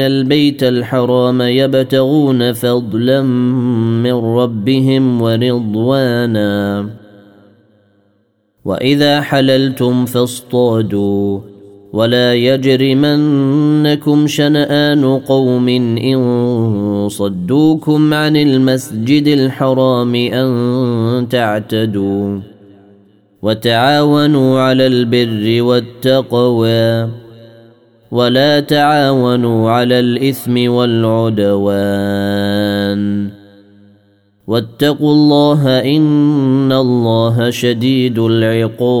البيت الحرام يبتغون فضلا من ربهم ورضوانا واذا حللتم فاصطادوا ولا يجرمنكم شنآن قوم إن صدوكم عن المسجد الحرام أن تعتدوا وتعاونوا على البر والتقوى ولا تعاونوا على الإثم والعدوان. واتقوا الله إن الله شديد العقاب.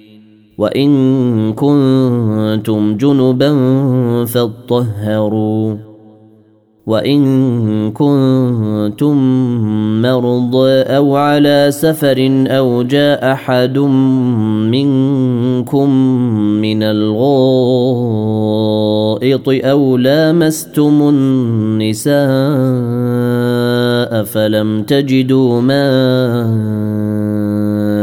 وإن كنتم جنبا فاطهروا وإن كنتم مرضى أو على سفر أو جاء أحد منكم من الغائط أو لامستم النساء فلم تجدوا ماء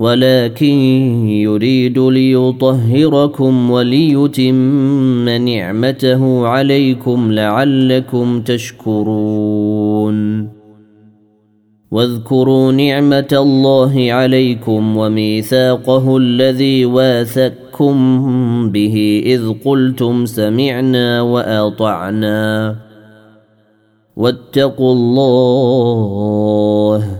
ولكن يريد ليطهركم وليتم نعمته عليكم لعلكم تشكرون. واذكروا نعمة الله عليكم وميثاقه الذي واثقكم به إذ قلتم سمعنا وأطعنا. واتقوا الله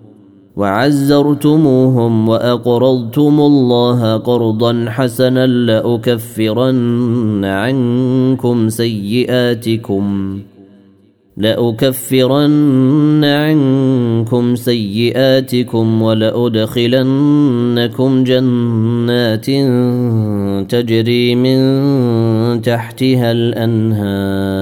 وعزرتموهم وأقرضتم الله قرضا حسنا لأكفرن عنكم سيئاتكم لأكفرن عنكم سيئاتكم ولأدخلنكم جنات تجري من تحتها الأنهار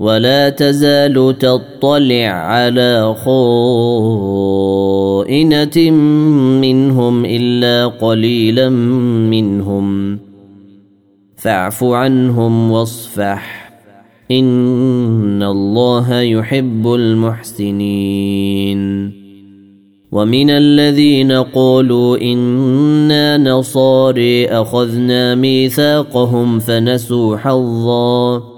ولا تزال تطلع على خائنة منهم إلا قليلا منهم. فاعف عنهم واصفح. إن الله يحب المحسنين. ومن الذين قالوا إنا نصاري أخذنا ميثاقهم فنسوا حظاً.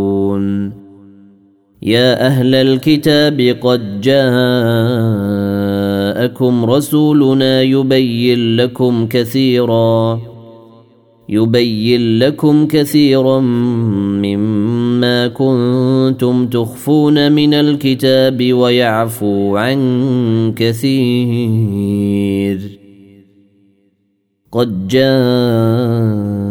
يا أهل الكتاب قد جاءكم رسولنا يبين لكم كثيرا يبين لكم كثيرا مما كنتم تخفون من الكتاب ويعفو عن كثير. قد جاءكم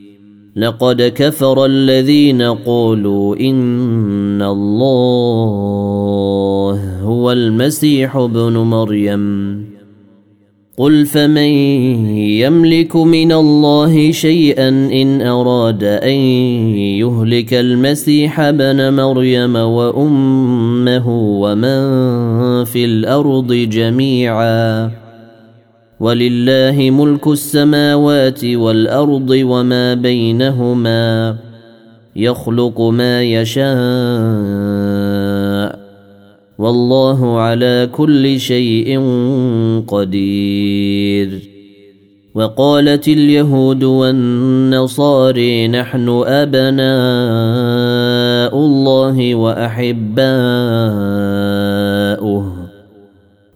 لقد كفر الذين قالوا إن الله هو المسيح ابن مريم. قل فمن يملك من الله شيئا إن أراد أن يهلك المسيح ابن مريم وأمه ومن في الأرض جميعا. ولله ملك السماوات والأرض وما بينهما يخلق ما يشاء والله على كل شيء قدير وقالت اليهود والنصاري نحن أبناء الله وأحباؤه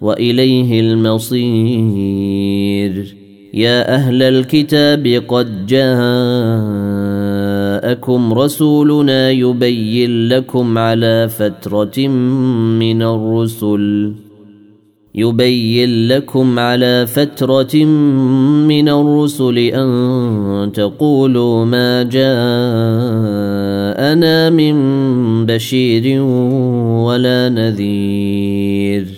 وإليه المصير. يا أهل الكتاب قد جاءكم رسولنا يبين لكم على فترة من الرسل. يبين لكم على فترة من الرسل أن تقولوا ما جاءنا من بشير ولا نذير.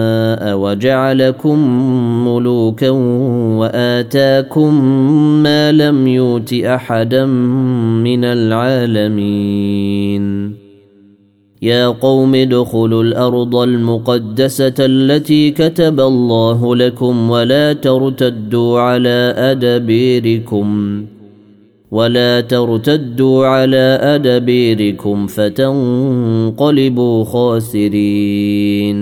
وجعلكم ملوكا وآتاكم ما لم يؤت أحدا من العالمين. يا قوم ادخلوا الأرض المقدسة التي كتب الله لكم ولا ترتدوا على أدبيركم ولا ترتدوا على أدبيركم فتنقلبوا خاسرين.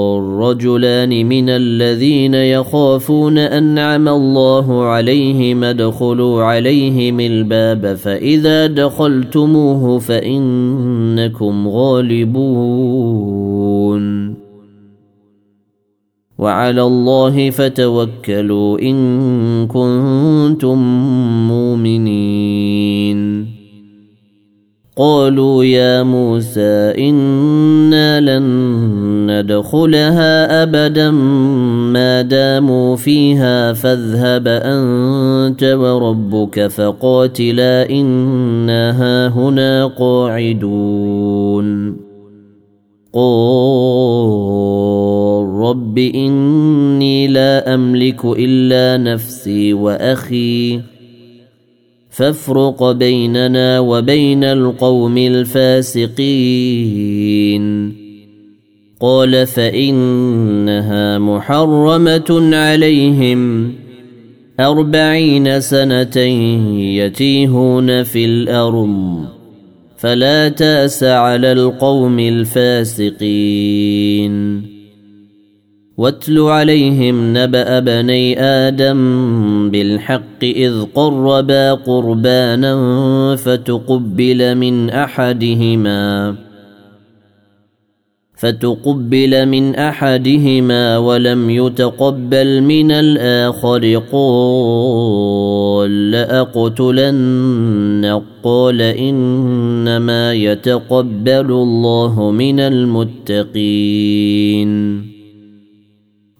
رجلان من الذين يخافون أنعم الله عليهم ادخلوا عليهم الباب فإذا دخلتموه فإنكم غالبون. وعلى الله فتوكلوا إن كنتم مؤمنين. قالوا يا موسى إنا لن ندخلها أبدا ما داموا فيها فاذهب أنت وربك فقاتلا إنا هاهنا قاعدون. قال رب إني لا أملك إلا نفسي وأخي فافرق بيننا وبين القوم الفاسقين. قال فإنها محرمة عليهم. أربعين سنة يتيهون في الأرض. فلا تأس على القوم الفاسقين. واتل عليهم نبأ بني آدم بالحق إذ قربا قربانا فتقبل من أحدهما فتقبل من أحدهما ولم يتقبل من الآخر قال لأقتلن قال إنما يتقبل الله من المتقين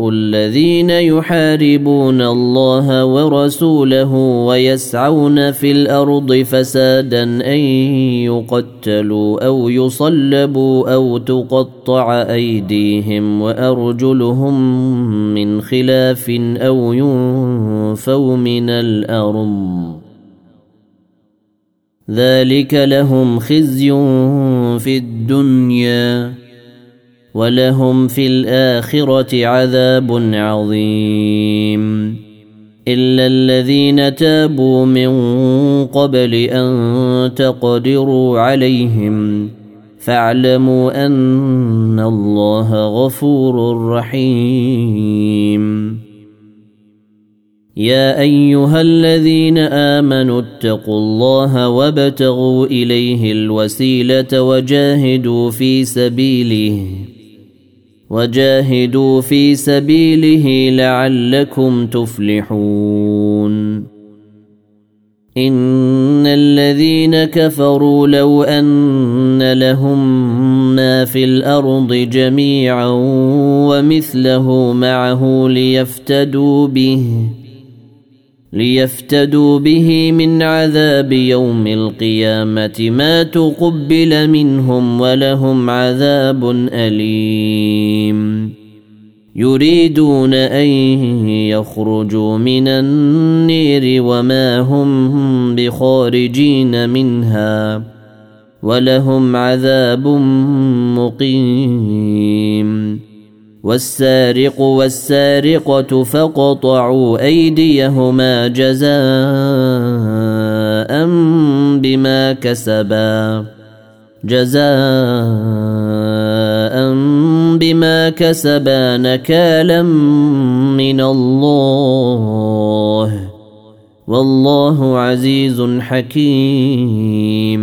الذين يحاربون الله ورسوله ويسعون في الأرض فسادا ان يقتلوا أو يصلبوا أو تقطع ايديهم وارجلهم من خلاف أو ينفوا من الأرض ذلك لهم خزي في الدنيا ولهم في الآخرة عذاب عظيم. إلا الذين تابوا من قبل أن تقدروا عليهم فاعلموا أن الله غفور رحيم. يا أيها الذين آمنوا اتقوا الله وابتغوا إليه الوسيلة وجاهدوا في سبيله. وجاهدوا في سبيله لعلكم تفلحون. إن الذين كفروا لو أن لهم ما في الأرض جميعا ومثله معه ليفتدوا به ليفتدوا به من عذاب يوم القيامة. ما تقبل منهم ولهم عذاب أليم. يريدون أن يخرجوا من النير وما هم بخارجين منها ولهم عذاب مقيم. والسارق والسارقة فقطعوا أيديهما جزاء بما كسبا جزاء بما كسبا نكالا من الله. والله عزيز حكيم.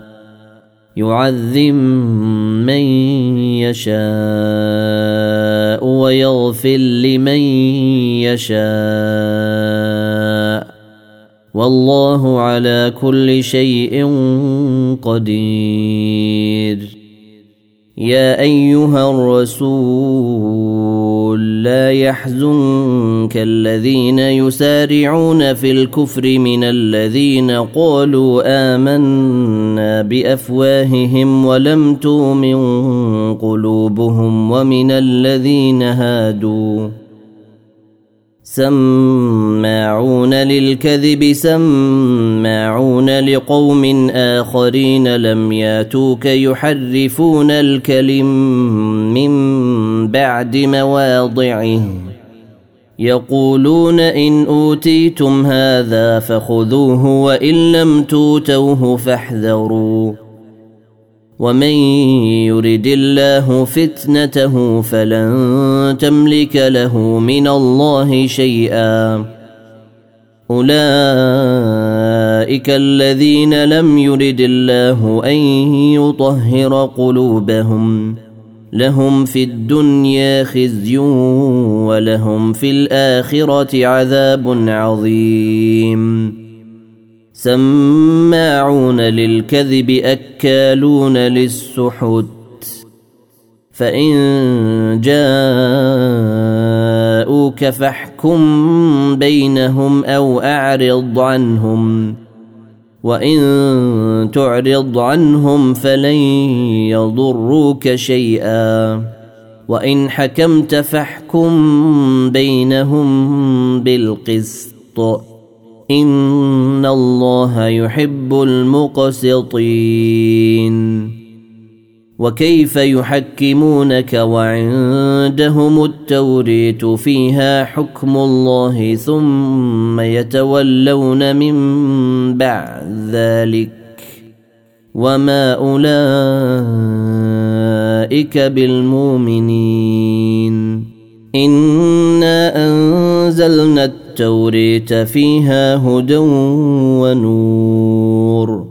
يعذب من يشاء ويغفر لمن يشاء. والله على كل شيء قدير. يا أيها الرسول لا يحزنك الذين يسارعون في الكفر من الذين قالوا آمنا بأفواههم ولم تؤمن قلوبهم ومن الذين هادوا سماعون للكذب سماعون لقوم آخرين لم ياتوك يحرفون الكلم من بعد مواضعه. يقولون إن أوتيتم هذا فخذوه وإن لم توتوه فاحذروا. ومن يرد الله فتنته فلن تملك له من الله شيئا. أولئك الذين لم يرد الله أن يطهر قلوبهم. لهم في الدنيا خزي ولهم في الآخرة عذاب عظيم. سماعون للكذب أكالون للسحت. فإن جاءوك فاحكم بينهم أو أعرض عنهم. وان تعرض عنهم فلن يضروك شيئا وان حكمت فاحكم بينهم بالقسط ان الله يحب المقسطين وكيف يحكمونك وعندهم التوريت فيها حكم الله ثم يتولون من بعد ذلك وما أولئك بالمؤمنين. إنا أنزلنا التوريت فيها هدى ونور.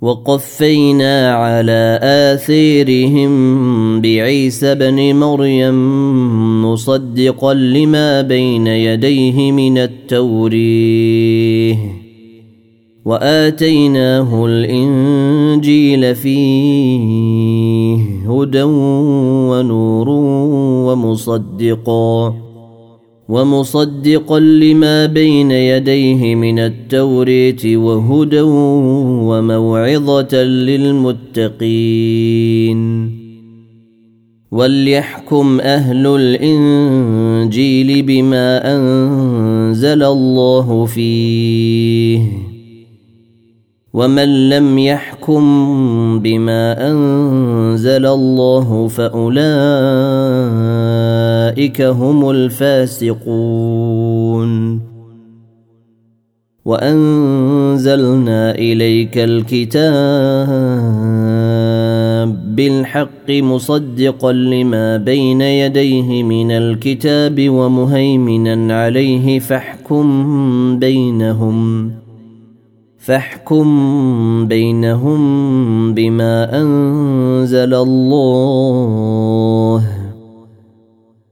وقفينا على آثيرهم بعيسى بن مريم مصدقا لما بين يديه من التوريه وآتيناه الإنجيل فيه هدى ونور ومصدقا. ومصدقا لما بين يديه من التوريت وهدى وموعظة للمتقين. وليحكم أهل الإنجيل بما أنزل الله فيه. ومن لم يحكم بما أنزل الله فاولئك هم الفاسقون. وأنزلنا إليك الكتاب بالحق مصدقا لما بين يديه من الكتاب ومهيمنا عليه فاحكم بينهم فاحكم بينهم بما أنزل الله.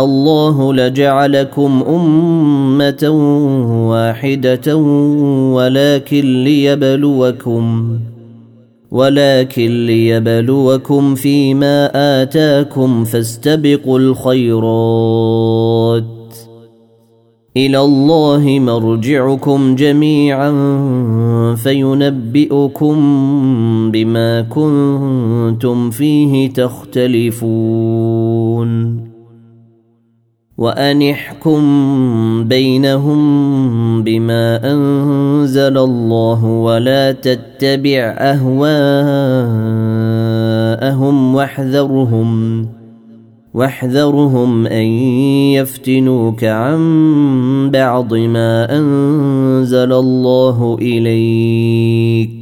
الله لجعلكم أمة واحدة ولكن ليبلوكم ولكن ليبلوكم فيما آتاكم فاستبقوا الخيرات. إلى الله مرجعكم جميعا فينبئكم بما كنتم فيه تختلفون. وان احكم بينهم بما انزل الله ولا تتبع اهواءهم واحذرهم واحذرهم ان يفتنوك عن بعض ما انزل الله اليك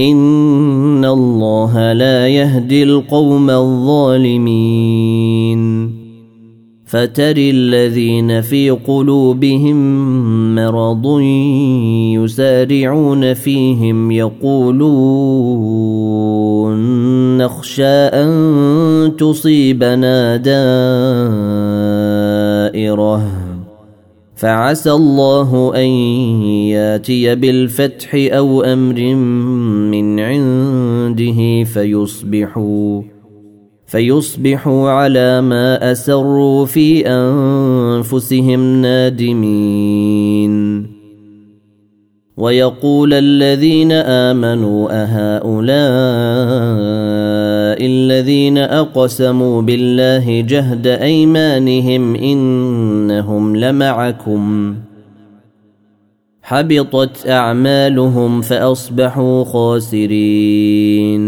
ان الله لا يهدي القوم الظالمين. فتر الذين في قلوبهم مرض يسارعون فيهم يقولون نخشى ان تصيبنا دائره. فعسى الله أن ياتي بالفتح أو أمر من عنده فيصبحوا فيصبحوا على ما أسروا في أنفسهم نادمين. ويقول الذين آمنوا أهؤلاء الذين أقسموا بالله جهد أيمانهم إنهم لمعكم. حبطت أعمالهم فأصبحوا خاسرين.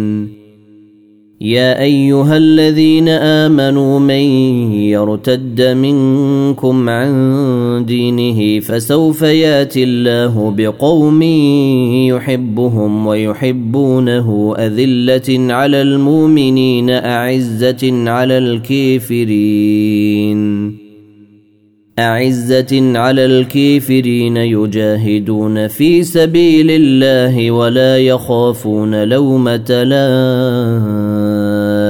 يا أيها الذين آمنوا من يرتد منكم عن دينه فسوف يأتي الله بقوم يحبهم ويحبونه أذلة على المؤمنين أعزة على الكافرين. أعزة على الكافرين يجاهدون في سبيل الله ولا يخافون لومة لائم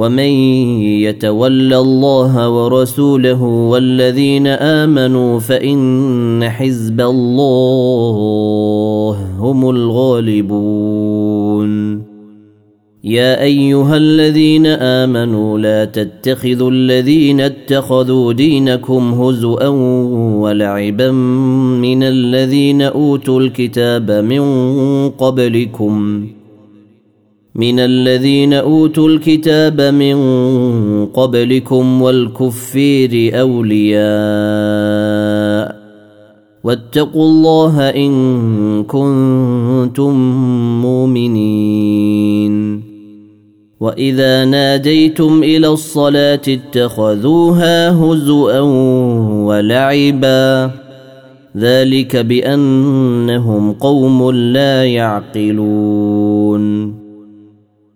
ومن يتول الله ورسوله والذين آمنوا فإن حزب الله هم الغالبون. يا أيها الذين آمنوا لا تتخذوا الذين اتخذوا دينكم هزءا ولعبا من الذين أوتوا الكتاب من قبلكم من الذين أوتوا الكتاب من قبلكم والكفير أولياء واتقوا الله إن كنتم مؤمنين وإذا ناديتم إلى الصلاة اتخذوها هزوا ولعبا ذلك بأنهم قوم لا يعقلون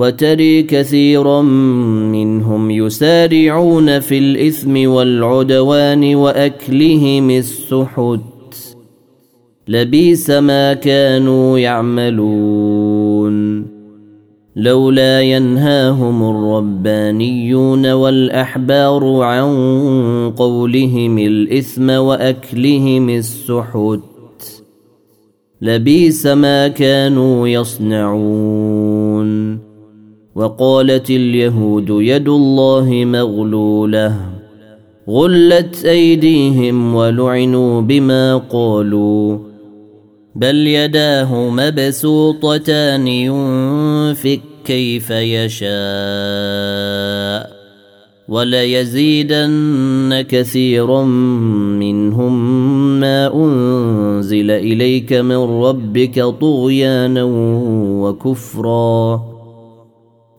وتري كثيرا منهم يسارعون في الإثم والعدوان وأكلهم السحت. لبيس ما كانوا يعملون. لولا ينهاهم الربانيون والأحبار عن قولهم الإثم وأكلهم السحت. لبيس ما كانوا يصنعون. وقالت اليهود يد الله مغلولة. غلت أيديهم ولعنوا بما قالوا. بل يداه مبسوطتان ينفك كيف يشاء. وليزيدن كثيرا منهم ما أنزل إليك من ربك طغيانا وكفرا.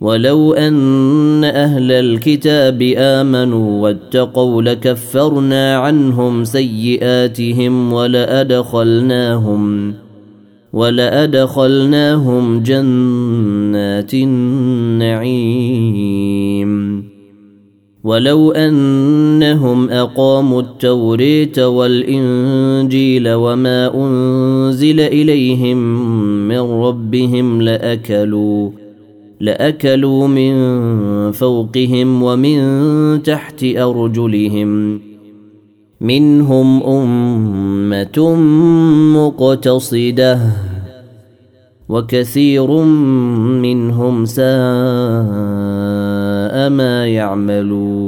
ولو أن أهل الكتاب آمنوا واتقوا لكفرنا عنهم سيئاتهم ولادخلناهم ولأدخلناهم جنات النعيم. ولو أنهم أقاموا التوريت والإنجيل وما أنزل إليهم من ربهم لأكلوا لأكلوا من فوقهم ومن تحت أرجلهم. منهم أمة مقتصدة وكثير منهم ساء ما يعملون.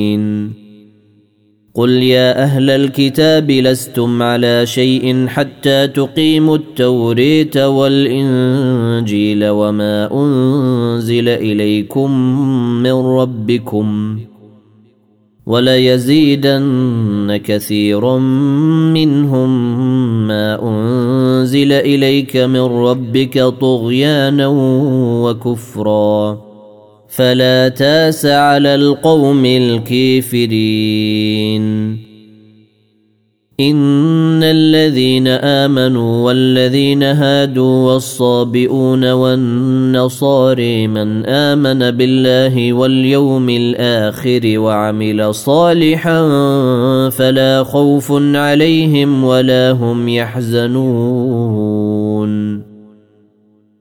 قل يا أهل الكتاب لستم على شيء حتى تقيموا التوريت والانجيل وما انزل اليكم من ربكم وليزيدن كثيرا منهم ما انزل اليك من ربك طغيانا وكفرا فلا تاس على القوم الكافرين. إن الذين آمنوا والذين هادوا والصابئون والنصاري من آمن بالله واليوم الآخر وعمل صالحا فلا خوف عليهم ولا هم يحزنون.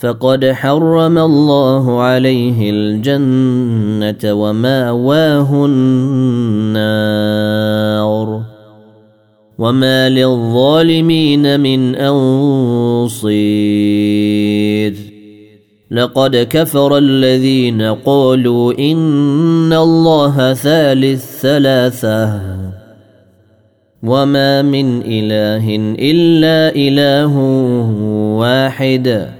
فقد حرم الله عليه الجنة ومأواه النار. وما للظالمين من أنصير. لقد كفر الذين قالوا إن الله ثالث ثلاثة. وما من إله إلا إله واحد.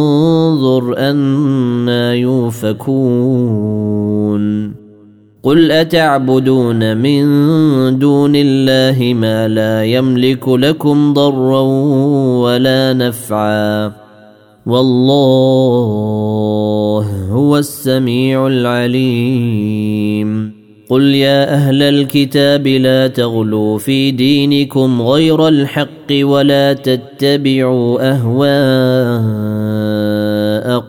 أنا يوفكون. قل أتعبدون من دون الله ما لا يملك لكم ضرا ولا نفعا. والله هو السميع العليم. قل يا أهل الكتاب لا تغلوا في دينكم غير الحق ولا تتبعوا أهواء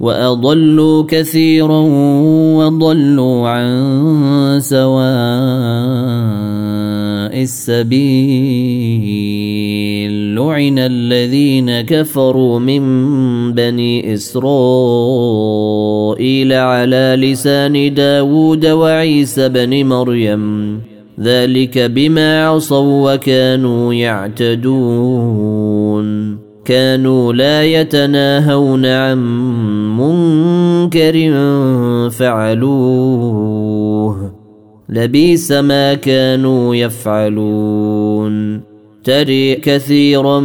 وأضلوا كثيرا وضلوا عن سواء السبيل. لعن الذين كفروا من بني إسرائيل على لسان داود وعيسى بن مريم. ذلك بما عصوا وكانوا يعتدون. كانوا لا يتناهون عن منكر فعلوه. لبيس ما كانوا يفعلون. تري كثيرا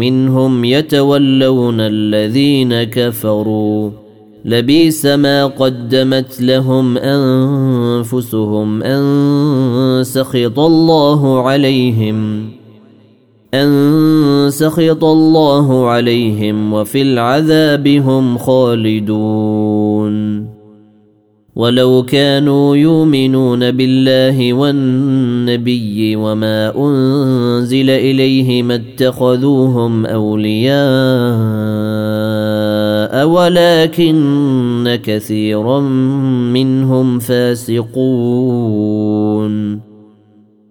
منهم يتولون الذين كفروا. لبيس ما قدمت لهم أنفسهم أن سخط الله عليهم. أن سخط الله عليهم وفي العذاب هم خالدون. ولو كانوا يؤمنون بالله والنبي وما أنزل إليه ما اتخذوهم أولياء ولكن كثيرا منهم فاسقون.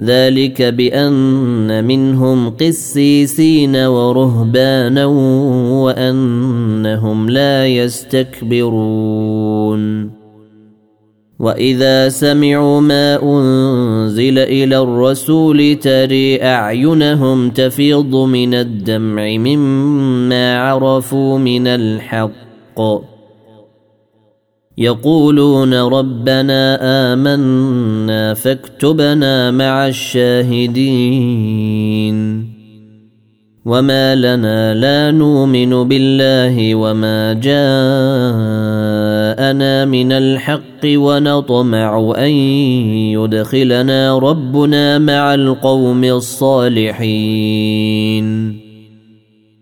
ذلك بأن منهم قسيسين ورهبانا وأنهم لا يستكبرون. وإذا سمعوا ما أنزل إلى الرسول تري أعينهم تفيض من الدمع مما عرفوا من الحق. يقولون ربنا آمنا فاكتبنا مع الشاهدين. وما لنا لا نؤمن بالله وما جاءنا من الحق ونطمع أن يدخلنا ربنا مع القوم الصالحين.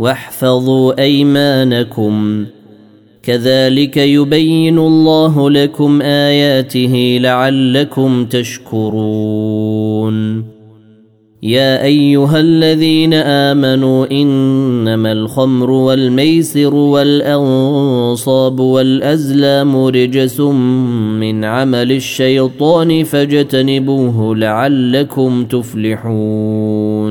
واحفظوا أيمانكم. كذلك يبين الله لكم آياته لعلكم تشكرون. يا أيها الذين آمنوا إنما الخمر والميسر والأنصاب والأزلام رجس من عمل الشيطان فاجتنبوه لعلكم تفلحون.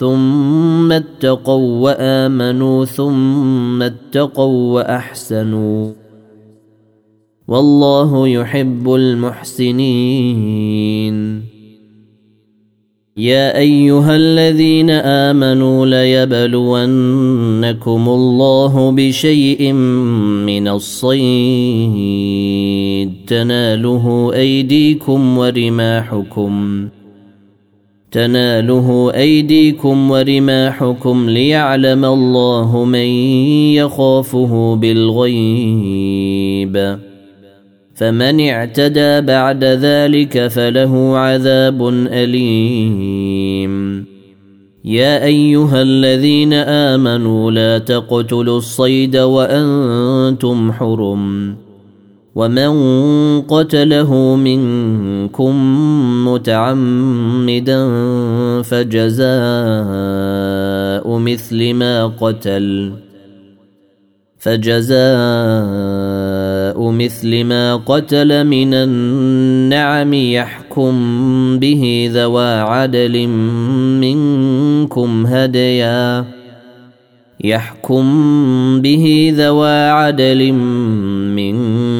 ثم اتقوا وآمنوا ثم اتقوا وأحسنوا. والله يحب المحسنين. يا أيها الذين آمنوا ليبلونكم الله بشيء من الصيد. تناله أيديكم ورماحكم. تناله أيديكم ورماحكم ليعلم الله من يخافه بالغيب. فمن اعتدى بعد ذلك فله عذاب أليم. يا أيها الذين آمنوا لا تقتلوا الصيد وأنتم حرم. ومن قتله منكم متعمدا فجزاء مثل ما قتل فجزاء مثل ما قتل من النعم يحكم به ذوى عدل منكم هديا يحكم به ذوى عدل منكم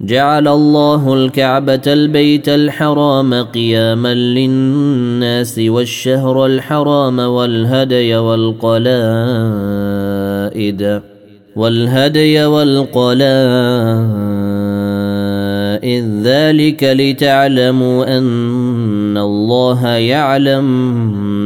جعل الله الكعبة البيت الحرام قياما للناس والشهر الحرام والهدي والقلائد والهدي والقلائد. ذلك لتعلموا أن الله يعلم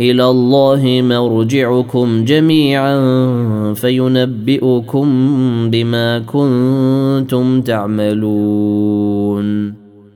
إلى الله مرجعكم جميعا فينبئكم بما كنتم تعملون.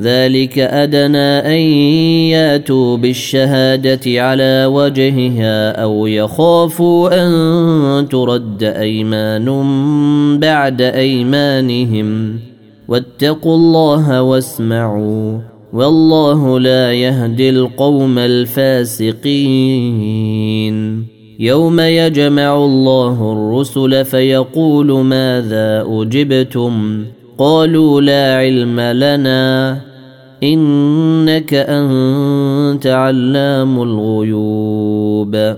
ذلك أدنى أن يأتوا بالشهادة على وجهها أو يخافوا أن ترد أيمان بعد أيمانهم. واتقوا الله واسمعوا والله لا يهدي القوم الفاسقين. يوم يجمع الله الرسل فيقول ماذا أجبتم؟ قالوا لا علم لنا. إنك أنت علام الغيوب.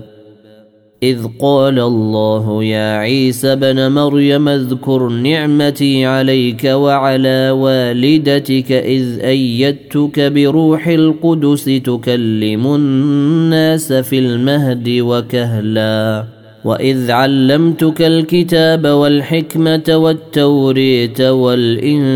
إذ قال الله يا عيسى بن مريم اذكر نعمتي عليك وعلى والدتك إذ أيدتك بروح القدس تكلم الناس في المهد وكهلا. واذ علمتك الكتاب والحكمه والتوريت والانجيل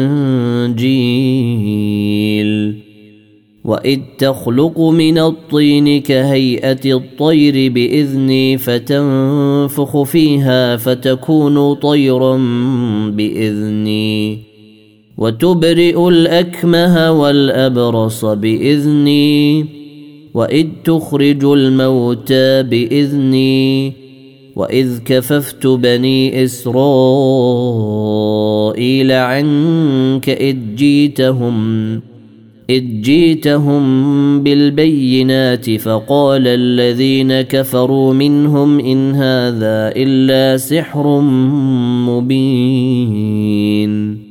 واذ تخلق من الطين كهيئه الطير باذني فتنفخ فيها فتكون طيرا باذني وتبرئ الاكمه والابرص باذني واذ تخرج الموتى باذني واذ كففت بني اسرائيل عنك اذ جيتهم اذ جيتهم بالبينات فقال الذين كفروا منهم ان هذا الا سحر مبين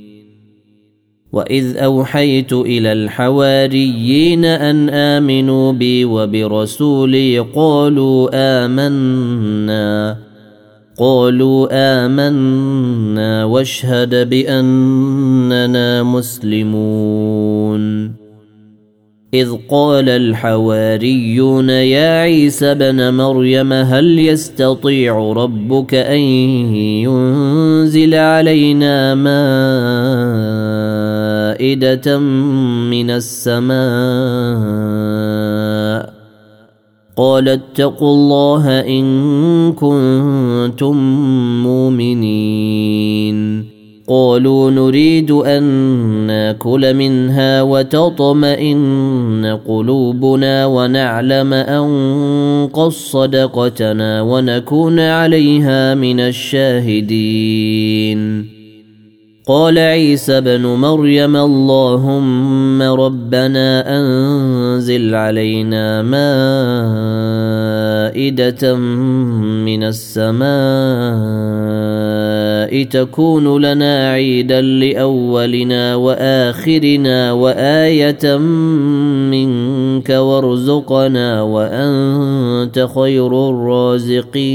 واذ اوحيت إلى الحواريين ان امنوا بي وبرسولي قالوا امنا قالوا امنا واشهد باننا مسلمون اذ قال الحواريون يا عيسى بن مريم هل يستطيع ربك ان ينزل علينا مائدة من السماء. قال اتقوا الله إن كنتم مؤمنين. قالوا نريد أن نأكل منها وتطمئن قلوبنا ونعلم أن قد صدقتنا ونكون عليها من الشاهدين. قال عيسى بن مريم اللهم ربنا أنزل علينا مائدة من السماء تكون لنا عيدا لأولنا وآخرنا وآية منك وارزقنا وأنت خير الرازقين.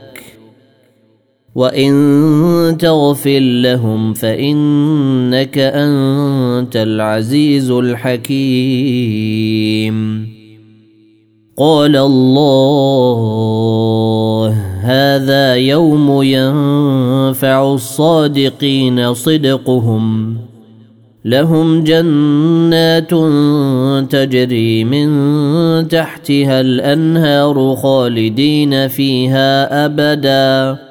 وان تغفر لهم فانك انت العزيز الحكيم. قال الله هذا يوم ينفع الصادقين صدقهم. لهم جنات تجري من تحتها الانهار خالدين فيها ابدا.